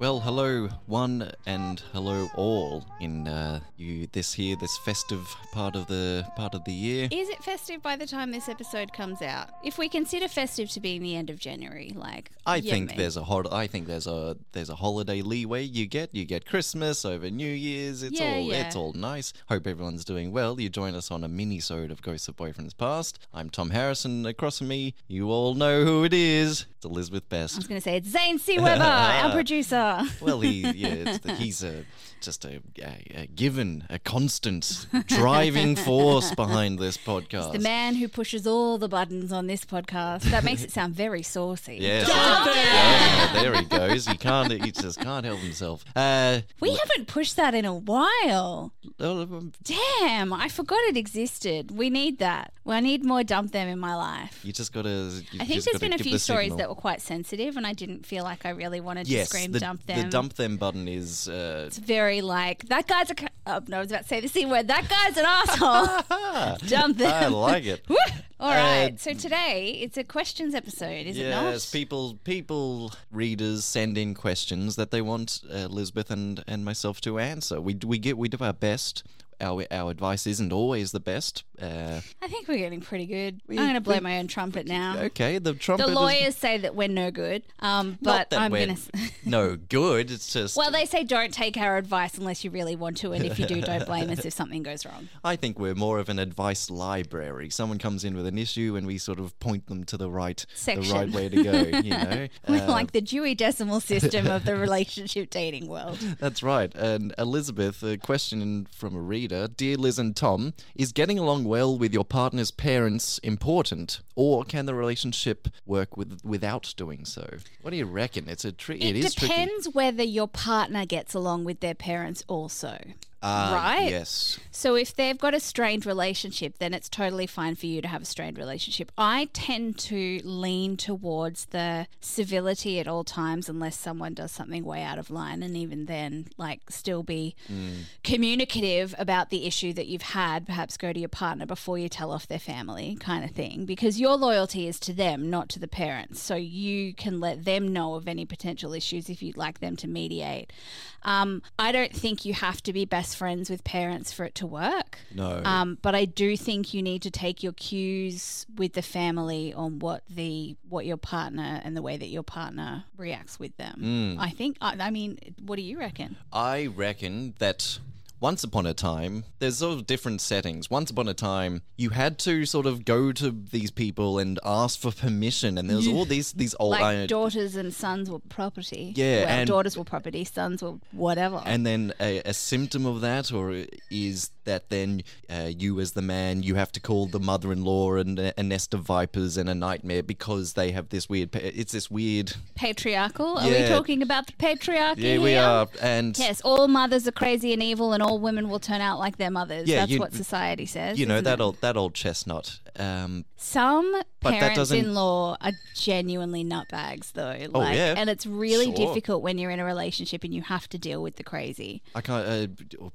Well, hello one and hello all in uh, you this here this festive part of the part of the year. Is it festive by the time this episode comes out? If we consider festive to be in the end of January, like I think me. there's a hol- I think there's a there's a holiday leeway you get. You get Christmas over New Year's. It's Yeah, all yeah. it's all nice. Hope everyone's doing well. You join us on a mini-sode of Ghosts of Boyfriends Past. I'm Tom Harrison. Across from me, you all know who it is. It's Elizabeth Best. I was going to say it's Zane C. Weber, our producer. Well, he yeah, it's the, he's a just a, a, a given, a constant driving force behind this podcast. The man who pushes all the buttons on this podcast. That makes it sound very saucy. Yes. Yeah, there he goes. He can't. He just can't help himself. Uh, We haven't pushed that in a while. um, Damn, I forgot it existed. We need that. Well, I need more dump them in my life. you just gotta. I think there's been a few stories signal. That were quite sensitive, and I didn't feel like I really wanted to scream the, dump them. the dump them button is. Uh, It's very like that guy's a. c- Oh, no, I was about to say the c word. That guy's an asshole. dump them. I like it. All right. Uh, so today it's a questions episode, is it not? Yes, people, people, readers send in questions that they want uh, Elizabeth and, and myself to answer. We we get we do our best. Our our advice isn't always the best. Uh, I think we're getting pretty good. I'm going to blow my own trumpet now. okay, the trumpet. The is- lawyers say that we're no good, um, but I'm going to. no good. It's just. Well, they say don't take our advice unless you really want to, and if you do, don't blame us if something goes wrong. I think we're more of an advice library. Someone comes in with an issue, and we sort of point them to the right, the right way to go. You know, We're Uh, like the Dewey Decimal System of the relationship dating world. That's right. And Elizabeth, a question from a reader Dear Liz and Tom, is getting along well with your partner's parents important, or can the relationship work with without doing so? What do you reckon? It's a trick. It, it is tricky. depends whether your partner gets along with their parents also. Ah, right? Yes. So if they've got a strained relationship, then it's totally fine for you to have a strained relationship. I tend to lean towards the civility at all times unless someone does something way out of line and even then like still be communicative about the issue that you've had, perhaps go to your partner before you tell off their family kind of thing because your loyalty is to them, not to the parents. So you can let them know of any potential issues if you'd like them to mediate. Um, I don't think you have to be best friends with parents for it to work. No. Um, but I do think you need to take your cues with the family on what the what your partner and the way that your partner reacts with them. I think. I, I mean, what do you reckon? I reckon that once upon a time, there's sort of different settings. Once upon a time, you had to sort of go to these people and ask for permission, and there was all these these old Like daughters and sons were property. Yeah, well, and- daughters were property, sons were whatever. And then a, a symptom of that, or is that then uh, you, as the man, you have to call the mother-in-law and a, nest of vipers and a nightmare because they have this weird. It's this weird. Patriarchal? Are we talking about the patriarchy? Yeah, we here? are, and Yes, all mothers are crazy and evil, and all women will turn out like their mothers. Yeah, That's you- what society says. you know that it? old that old chestnut. Um, Some But that doesn't- parents-in-law are genuinely nutbags, though. Oh, Like, yeah. and it's really Sure. difficult when you're in a relationship and you have to deal with the crazy. I can't. Uh,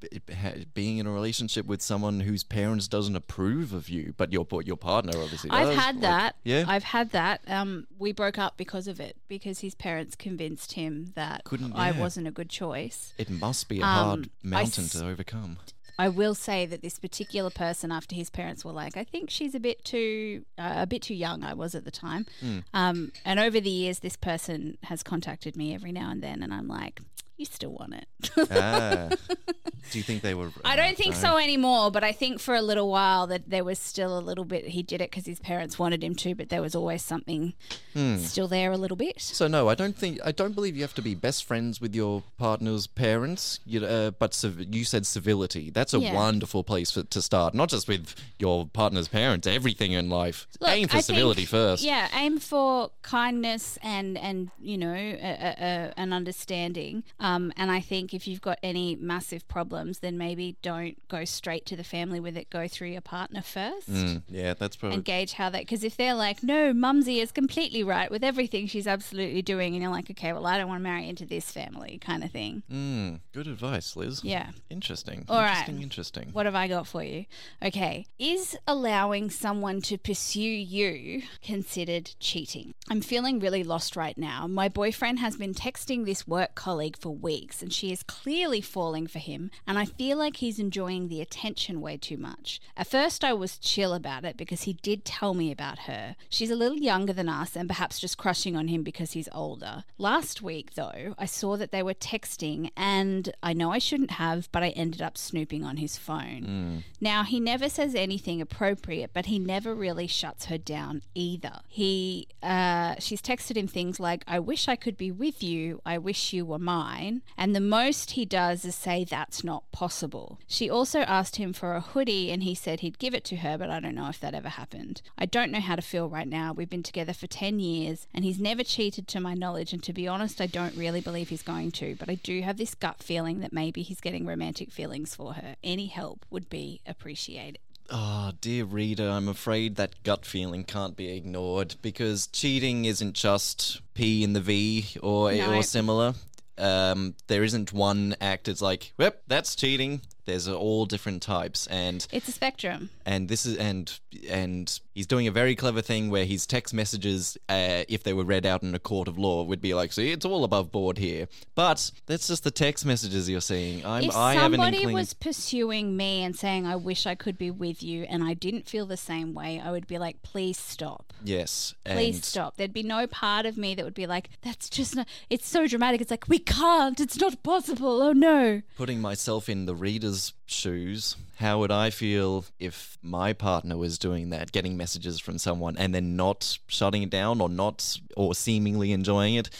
b- ha- being in a relationship with someone whose parents doesn't approve of you, but your your partner obviously. I've does, had like- that. yeah. I've had that. Um, we broke up because of it because his parents convinced him that Couldn't- I yeah. wasn't a good choice. it must be a Um, hard I mountain s- to overcome. I will say that this particular person, after his parents were like, I think she's a bit too uh, a bit too young. I was at the time, Hmm. um, and over the years, this person has contacted me every now and then, and I'm like, you still want it. ah. Do you think they were? I don't think so anymore, but I think for a little while that there was still a little bit. He did it because his parents wanted him to, but there was always something Hmm. still there a little bit. So no, I don't think I don't believe you have to be best friends with your partner's parents. You, uh, but you said civility. That's a Yeah. wonderful place for, to start. Not just with your partner's parents. Everything in life. Look, Aim for I civility think- first. Yeah, aim for kindness and and you know a, a, a, an understanding. Um, and I think if you've got any massive problems, then maybe don't go straight to the family with it. Go through your partner first. Mm, yeah, that's probably. And gauge how that, because if they're like, no, Mumsy is completely right with everything she's absolutely doing, and you're like, okay, well, I don't want to marry into this family, kind of thing. Mm, good advice, Liz. Yeah. Interesting. All right. interesting. Interesting. What have I got for you? Okay. Is allowing someone to pursue you considered cheating? I'm feeling really lost right now. My boyfriend has been texting this work colleague for weeks and she is clearly falling for him, and I feel like he's enjoying the attention way too much. At first, I was chill about it because he did tell me about her. She's a little younger than us and perhaps just crushing on him because he's older. Last week, though, I saw that they were texting, and I know I shouldn't have, but I ended up snooping on his phone. Now, he never says anything appropriate, but he never really shuts her down either. He, uh, she's texted him things like, I wish I could be with you, I wish you were mine. And the most he does is say that's not possible. She also asked him for a hoodie, and he said he'd give it to her, but I don't know if that ever happened. I don't know how to feel right now. We've been together for 10 years, and he's never cheated to my knowledge. And to be honest, I don't really believe he's going to, but I do have this gut feeling that maybe he's getting romantic feelings for her. Any help would be appreciated. Oh, dear reader, I'm afraid that gut feeling can't be ignored because cheating isn't just P in the V or No. or similar. Um, there isn't one act. It's like, yep, that's cheating. There's all different types, and It's a spectrum. and this is and and he's doing a very clever thing where his text messages, uh, if they were read out in a court of law, would be like, see, it's all above board here. But that's just the text messages you're seeing. I'm, if I have an somebody inkling. was pursuing me and saying, I wish I could be with you, and I didn't feel the same way, I would be like, please stop. yes, Please stop. There'd be no part of me that would be like, that's just not, it's so dramatic. It's like, we can't, it's not possible. Oh no. putting myself in the reader's shoes, how would I feel if my partner was doing that, getting messages from someone and then not shutting it down or not or seemingly enjoying it?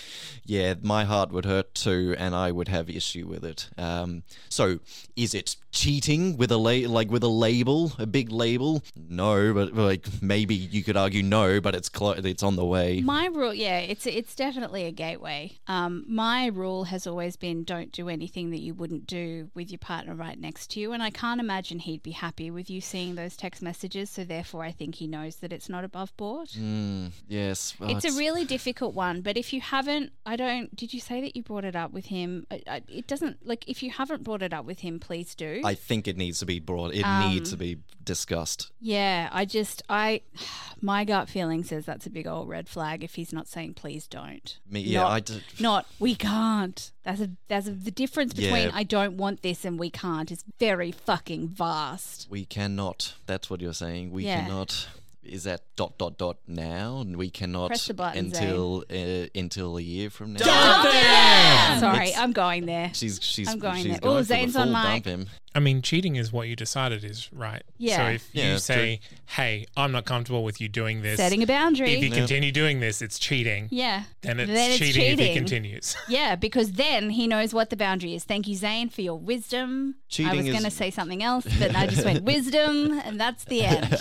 Yeah, my heart would hurt too, and I would have issue with it. Um, so, is it cheating with a la- like with a label, a big label? No, but like maybe you could argue no, but it's clo- it's on the way. My rule, yeah, it's it's definitely a gateway. Um, my rule has always been don't do anything that you wouldn't do with your partner right next to you, and I can't imagine he'd be happy with you seeing those text messages. So therefore, I think he knows that it's not above board. Mm, yes, well, it's a really difficult one, but if you haven't, I don't. Did you say that you brought it up with him? I, I, it doesn't like if you haven't brought it up with him, please do. I think it needs to be brought. It Um, needs to be discussed. yeah, I just I, my gut feeling says that's a big old red flag if he's not saying please don't. Me, yeah, Not- I did. Not we can't. That's a that's a, the difference between Yeah. I don't want this and we can't is very fucking vast. We cannot. That's what you're saying. We Yeah. cannot. Is that dot dot dot now? And we cannot Press the button, until uh, until a year from now. Sorry, It's- I'm going there. She's she's I'm going she's there. going Oh, the Zane's on full mic. dump him. I mean, cheating is what you decided is right. Yeah. So if Yeah, you say, "Hey, I'm not comfortable with you doing this," Setting a boundary. if you Yeah. continue doing this, it's cheating. yeah. Then it's, Then it's cheating, if he continues. Yeah, because then he knows what the boundary is. Thank you, Zane, for your wisdom. Cheating I was is- going to say something else, but I just went wisdom, and that's the end.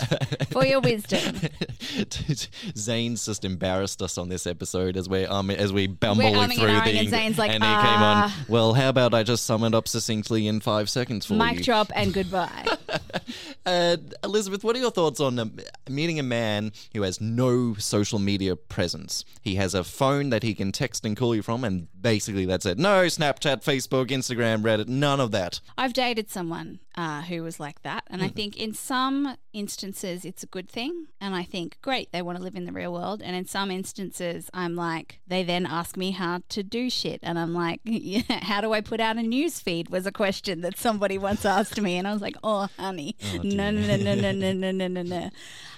For your wisdom. Zane's just embarrassed us on this episode as we um as we bumble umming and through ahhing the and Zane's like, and he came on. "Ah." Well, how about I just sum it up succinctly in five seconds for Mic drop and goodbye. Uh, Elizabeth, what are your thoughts on um, meeting a man who has no social media presence? He has a phone that he can text and call you from, and basically that's it. No Snapchat, Facebook, Instagram, Reddit, none of that. I've dated someone uh, who was like that, and I think in some instances it's a good thing, and I think great they want to live in the real world, and in some instances I'm like they then ask me how to do shit, and I'm like, yeah, how do I put out a news feed? Was a question that somebody once asked me, and I was like, oh honey, no no no no no no no no no no.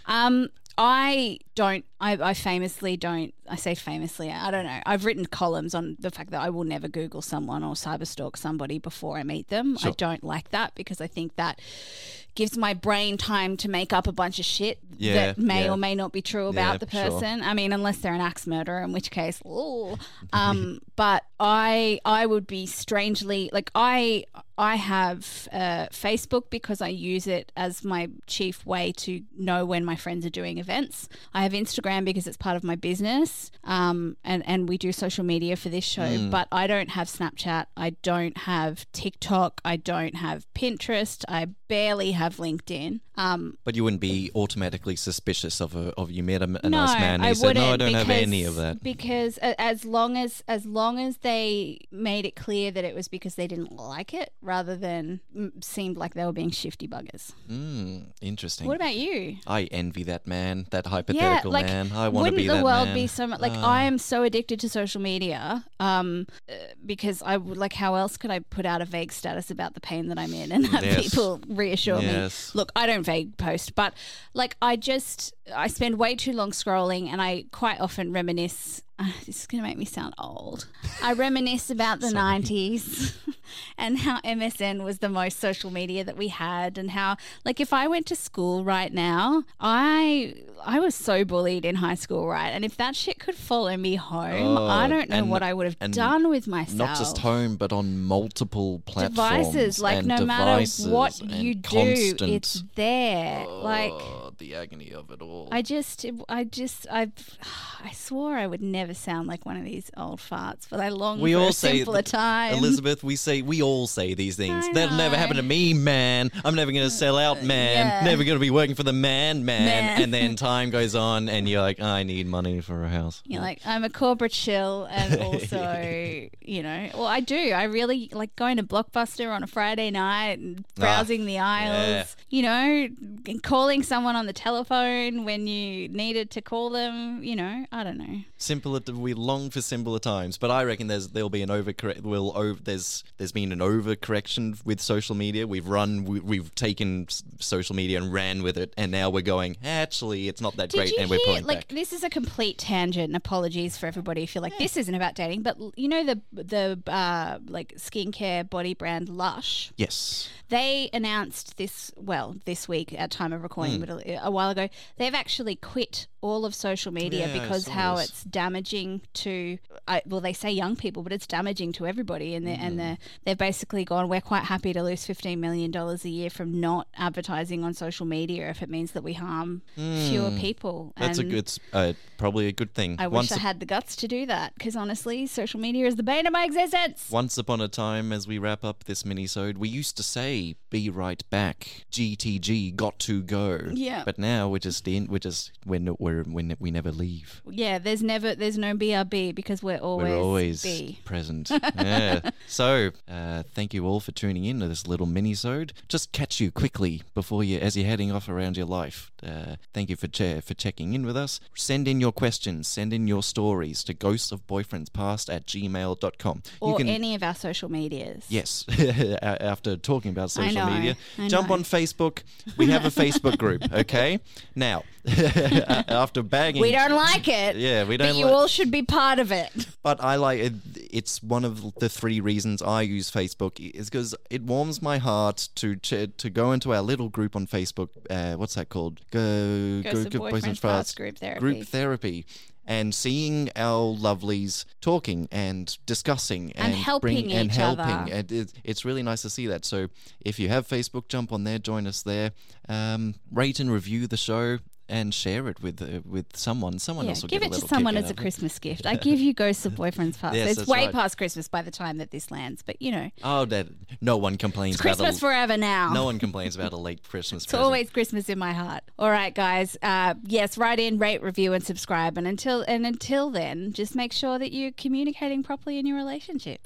Um, I don't. I, I famously don't. I say famously. I don't know. I've written columns on the fact that I will never Google someone or cyberstalk somebody before I meet them. I don't like that because I think that gives my brain time to make up a bunch of shit Yeah, that may yeah. or may not be true about Yeah, the sure. person. I mean, unless they're an axe murderer, in which case, ooh. Um, but I I would be strangely like I I have uh, Facebook because I use it as my chief way to know when my friends are doing events. I have Instagram because it's part of my business, um, and and we do social media for this show. Hmm. But I don't have Snapchat. I don't have TikTok. I don't have Pinterest. I barely have LinkedIn. Um, But you wouldn't be automatically suspicious of a, of you met a, a no, nice man and I he said, "No, I don't have any of that." Because as long as as long as they made it clear that it was because they didn't like it, rather than seemed like they were being shifty buggers. Mm, interesting. What about you? I envy that man, that hypothetical yeah, like man. I want to wouldn't the world man. be so much like Ah. I am so addicted to social media um uh, because I would like how else could I put out a vague status about the pain that I'm in and have Yes. people reassure Yes. me. Look, I don't vague post, but like I just I spend way too long scrolling and I quite often reminisce uh, this is going to make me sound old. I reminisce about the 90s and how MSN was the most social media that we had and how like if I went to school right now, I I was so bullied in high school, right? And if that shit could follow me home, I Oh, don't know and- what I would have done with myself. Not just home, but on multiple platforms. devices like and no devices matter what you do constant, it's there like The agony of it all. I just, I just, I, I swore I would never sound like one of these old farts, but I long we for all a simpler time. Elizabeth. We say we all say these things. That'll never happen to me, man. I'm never going to sell out, uh, man. yeah. Never going to be working for the man, man. Man. And then time goes on, and you're like, I need money for a house. You're like, I'm a corporate shill, and also, you know, well, I do. I really like going to Blockbuster on a Friday night and ah, browsing the aisles. You know, and calling someone on the telephone when you needed to call them. You know, I don't know. simpler. We long for simpler times, but I reckon there's there'll be an overcorrect. Will over there's there's been an overcorrection with social media. We've run. We, we've taken social media and ran with it, and now we're going. Actually, it's not that Did great, and we're pulling Like back. this is a complete tangent, and apologies for everybody if you're like this isn't about dating. But you know the the uh, like skincare body brand Lush. Yes. They announced this well this week at time of recording, but a, while ago they've actually quit all of social media Yeah, because how this. it's damaging to I, well they say young people, but it's damaging to everybody, and they Hmm. and they they've basically gone. We're quite happy to lose fifteen million dollars a year from not advertising on social media if it means that we harm fewer people. That's and a good, uh, probably a good thing. I once, wish I had the guts to do that because honestly, social media is the bane of my existence. once upon a time, as we wrap up this mini-sode, we used to say, "Be right back." GTG, got to go. Yeah. But now we're just in. We're just we're n- we're, we ne- we never leave. Yeah, there's never there's no BRB because we're always, We're always B. present. yeah. So, uh, thank you all for tuning in to this little mini-sode. Just catch you quickly before you, as you're heading off around your life. Uh, thank you for che- for checking in with us. Send in your questions. Send in your stories to ghosts of boyfriends past at gmail.com. or you can, any of our social medias. Yes, after talking about social know, media, I jump know. on Facebook. We have a Facebook group, okay? Now, after bagging. We don't like it. Yeah, we don't you like- all should be part of it. But I like it. It's one of the three reasons I use Facebook is because it warms my heart to ch- to go into our little group on Facebook. Uh, what's that called? Go Ghosts of Boyfriends Past Group Therapy. Group therapy. And seeing our lovelies talking and discussing And and, helping bring, and helping, other. and it, it's really nice to see that. So if you have Facebook, jump on there, join us there, um, rate and review the show, and share it with uh, with someone. Someone Yeah, else will give get it a to someone as a. Christmas gift. I give you Ghosts of Boyfriends Past. Yes, it's way right. past Christmas by the time that this lands, but you know, Oh, that no one complains it's about Christmas a, forever now. no one complains about a late Christmas It's present. always Christmas in my heart. All right, guys. Uh, yes, write in, rate, review, and subscribe. And until and until then, just make sure that you're communicating properly in your relationship.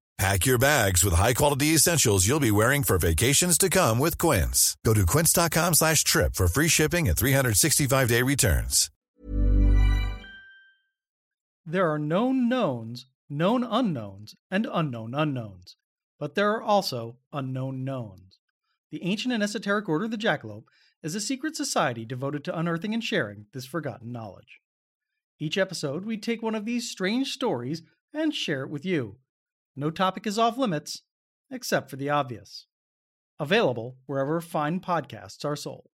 Pack your bags with high-quality essentials you'll be wearing for vacations to come with Quince. Go to quince.com slash trip for free shipping and 365-day returns. There are known knowns, known unknowns, and unknown unknowns. But there are also unknown knowns. The ancient and esoteric order of the Jackalope is a secret society devoted to unearthing and sharing this forgotten knowledge. Each episode, we take one of these strange stories and share it with you. No topic is off limits, except for the obvious. Available wherever fine podcasts are sold.